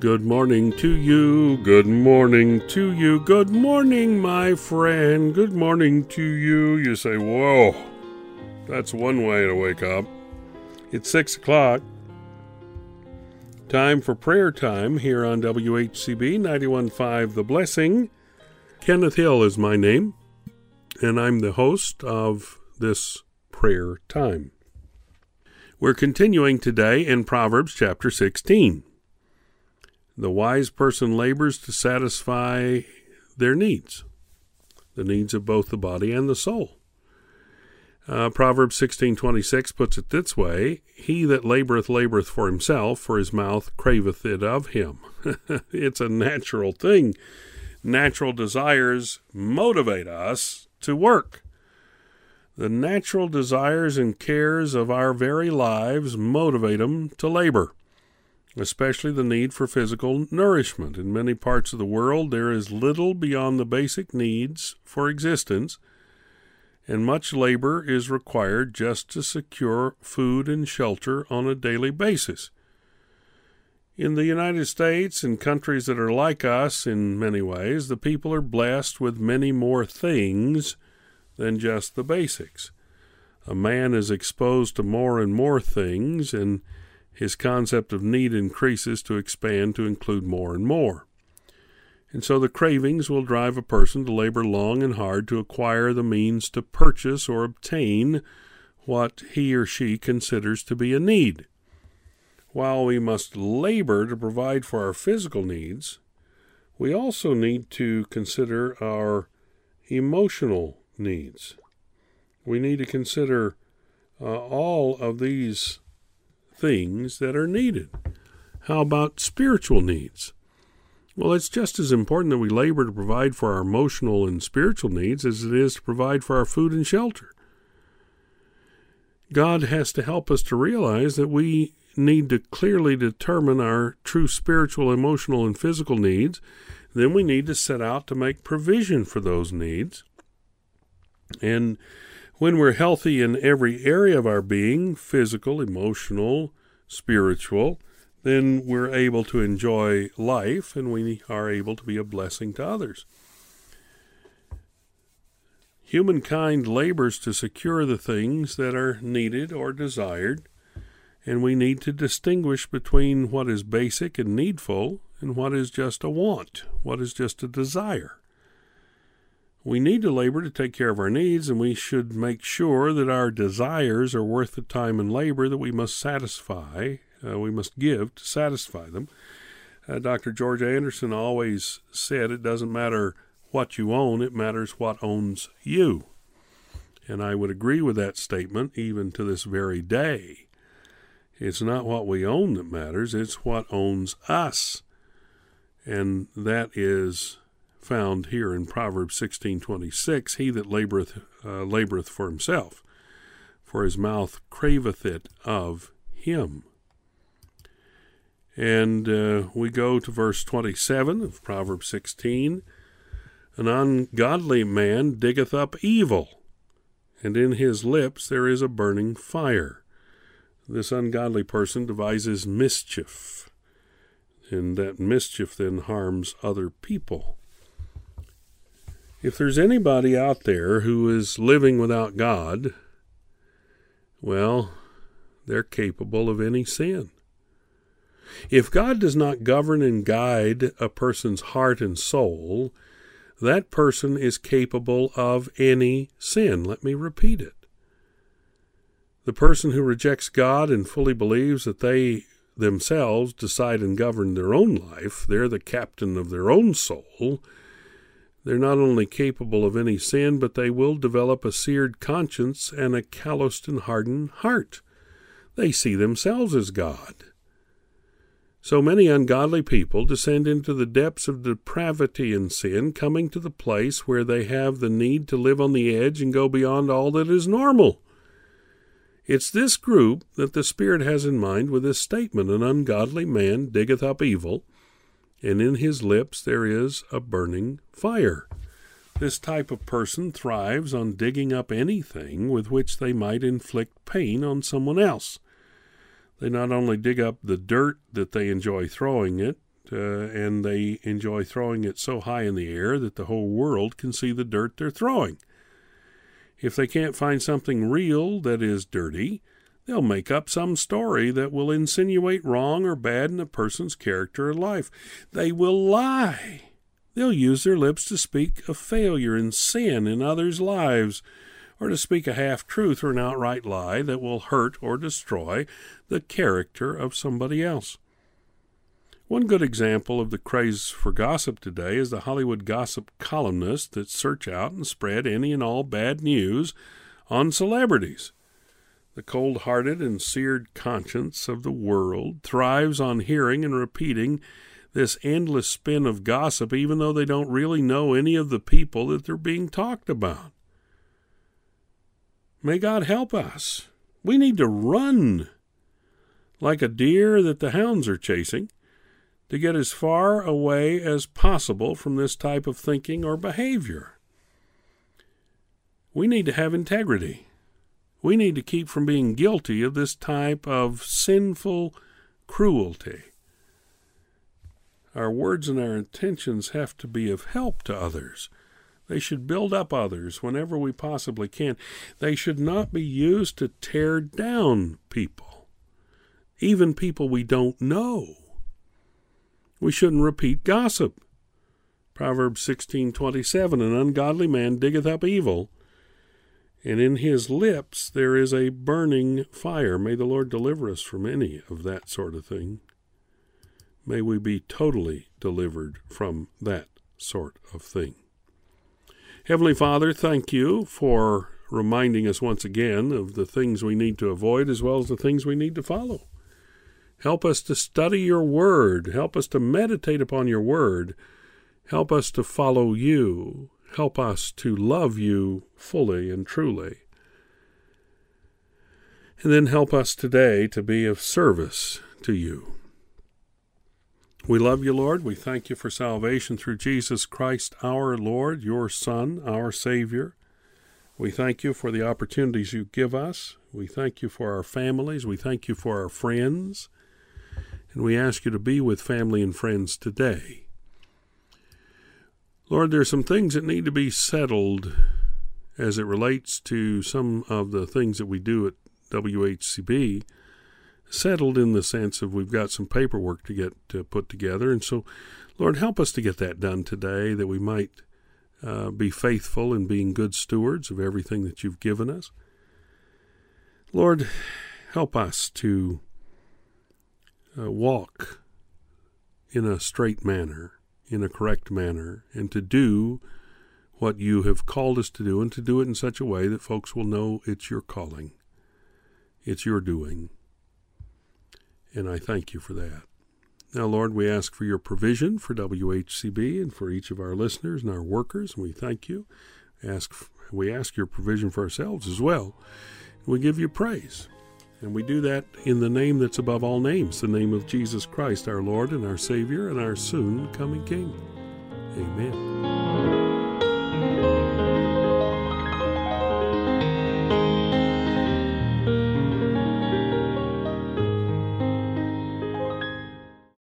Good morning to you. Good morning to you. Good morning, my friend. Good morning to you. You say, Whoa, that's one way to wake up. It's six o'clock. Time for prayer time here on WHCB 915 The Blessing. Kenneth Hill is my name, and I'm the host of this prayer time. We're continuing today in Proverbs chapter 16. The wise person labors to satisfy their needs, the needs of both the body and the soul. Uh, Proverbs 16:26 puts it this way, he that laboreth laboreth for himself, for his mouth craveth it of him. it's a natural thing. Natural desires motivate us to work. The natural desires and cares of our very lives motivate them to labor especially the need for physical nourishment. In many parts of the world, there is little beyond the basic needs for existence, and much labor is required just to secure food and shelter on a daily basis. In the United States and countries that are like us in many ways, the people are blessed with many more things than just the basics. A man is exposed to more and more things, and his concept of need increases to expand to include more and more. And so the cravings will drive a person to labor long and hard to acquire the means to purchase or obtain what he or she considers to be a need. While we must labor to provide for our physical needs, we also need to consider our emotional needs. We need to consider uh, all of these things that are needed. How about spiritual needs? Well, it's just as important that we labor to provide for our emotional and spiritual needs as it is to provide for our food and shelter. God has to help us to realize that we need to clearly determine our true spiritual, emotional, and physical needs. Then we need to set out to make provision for those needs. And when we're healthy in every area of our being physical, emotional, spiritual then we're able to enjoy life and we are able to be a blessing to others. Humankind labors to secure the things that are needed or desired, and we need to distinguish between what is basic and needful and what is just a want, what is just a desire. We need to labor to take care of our needs, and we should make sure that our desires are worth the time and labor that we must satisfy, uh, we must give to satisfy them. Uh, Dr. George Anderson always said it doesn't matter what you own, it matters what owns you. And I would agree with that statement even to this very day. It's not what we own that matters, it's what owns us. And that is found here in Proverbs 16:26, he that laboreth uh, laboreth for himself, for his mouth craveth it of him. And uh, we go to verse 27 of Proverbs 16. An ungodly man diggeth up evil, and in his lips there is a burning fire. This ungodly person devises mischief, and that mischief then harms other people. If there's anybody out there who is living without God, well, they're capable of any sin. If God does not govern and guide a person's heart and soul, that person is capable of any sin. Let me repeat it. The person who rejects God and fully believes that they themselves decide and govern their own life, they're the captain of their own soul, they're not only capable of any sin, but they will develop a seared conscience and a calloused and hardened heart. They see themselves as God. So many ungodly people descend into the depths of depravity and sin, coming to the place where they have the need to live on the edge and go beyond all that is normal. It's this group that the Spirit has in mind with this statement An ungodly man diggeth up evil and in his lips there is a burning fire. This type of person thrives on digging up anything with which they might inflict pain on someone else. They not only dig up the dirt that they enjoy throwing it uh, and they enjoy throwing it so high in the air that the whole world can see the dirt they're throwing. If they can't find something real that is dirty, they'll make up some story that will insinuate wrong or bad in a person's character or life. They will lie. They'll use their lips to speak of failure and sin in others' lives, or to speak a half truth or an outright lie that will hurt or destroy the character of somebody else. One good example of the craze for gossip today is the Hollywood gossip columnists that search out and spread any and all bad news on celebrities. The cold hearted and seared conscience of the world thrives on hearing and repeating this endless spin of gossip, even though they don't really know any of the people that they're being talked about. May God help us. We need to run like a deer that the hounds are chasing to get as far away as possible from this type of thinking or behavior. We need to have integrity. We need to keep from being guilty of this type of sinful cruelty. Our words and our intentions have to be of help to others. They should build up others whenever we possibly can. They should not be used to tear down people, even people we don't know. We shouldn't repeat gossip. Proverbs 16:27 An ungodly man diggeth up evil, and in his lips there is a burning fire. May the Lord deliver us from any of that sort of thing. May we be totally delivered from that sort of thing. Heavenly Father, thank you for reminding us once again of the things we need to avoid as well as the things we need to follow. Help us to study your word. Help us to meditate upon your word. Help us to follow you. Help us to love you fully and truly. And then help us today to be of service to you. We love you, Lord. We thank you for salvation through Jesus Christ, our Lord, your Son, our Savior. We thank you for the opportunities you give us. We thank you for our families. We thank you for our friends and we ask you to be with family and friends today. Lord, there are some things that need to be settled as it relates to some of the things that we do at WHCB, settled in the sense of we've got some paperwork to get to put together. And so, Lord, help us to get that done today that we might uh, be faithful in being good stewards of everything that you've given us. Lord, help us to uh, walk in a straight manner, in a correct manner, and to do what you have called us to do, and to do it in such a way that folks will know it's your calling, it's your doing. And I thank you for that. Now, Lord, we ask for your provision for WHCB and for each of our listeners and our workers, and we thank you. Ask, we ask your provision for ourselves as well. We give you praise. And we do that in the name that's above all names, the name of Jesus Christ, our Lord and our Savior and our soon coming King. Amen.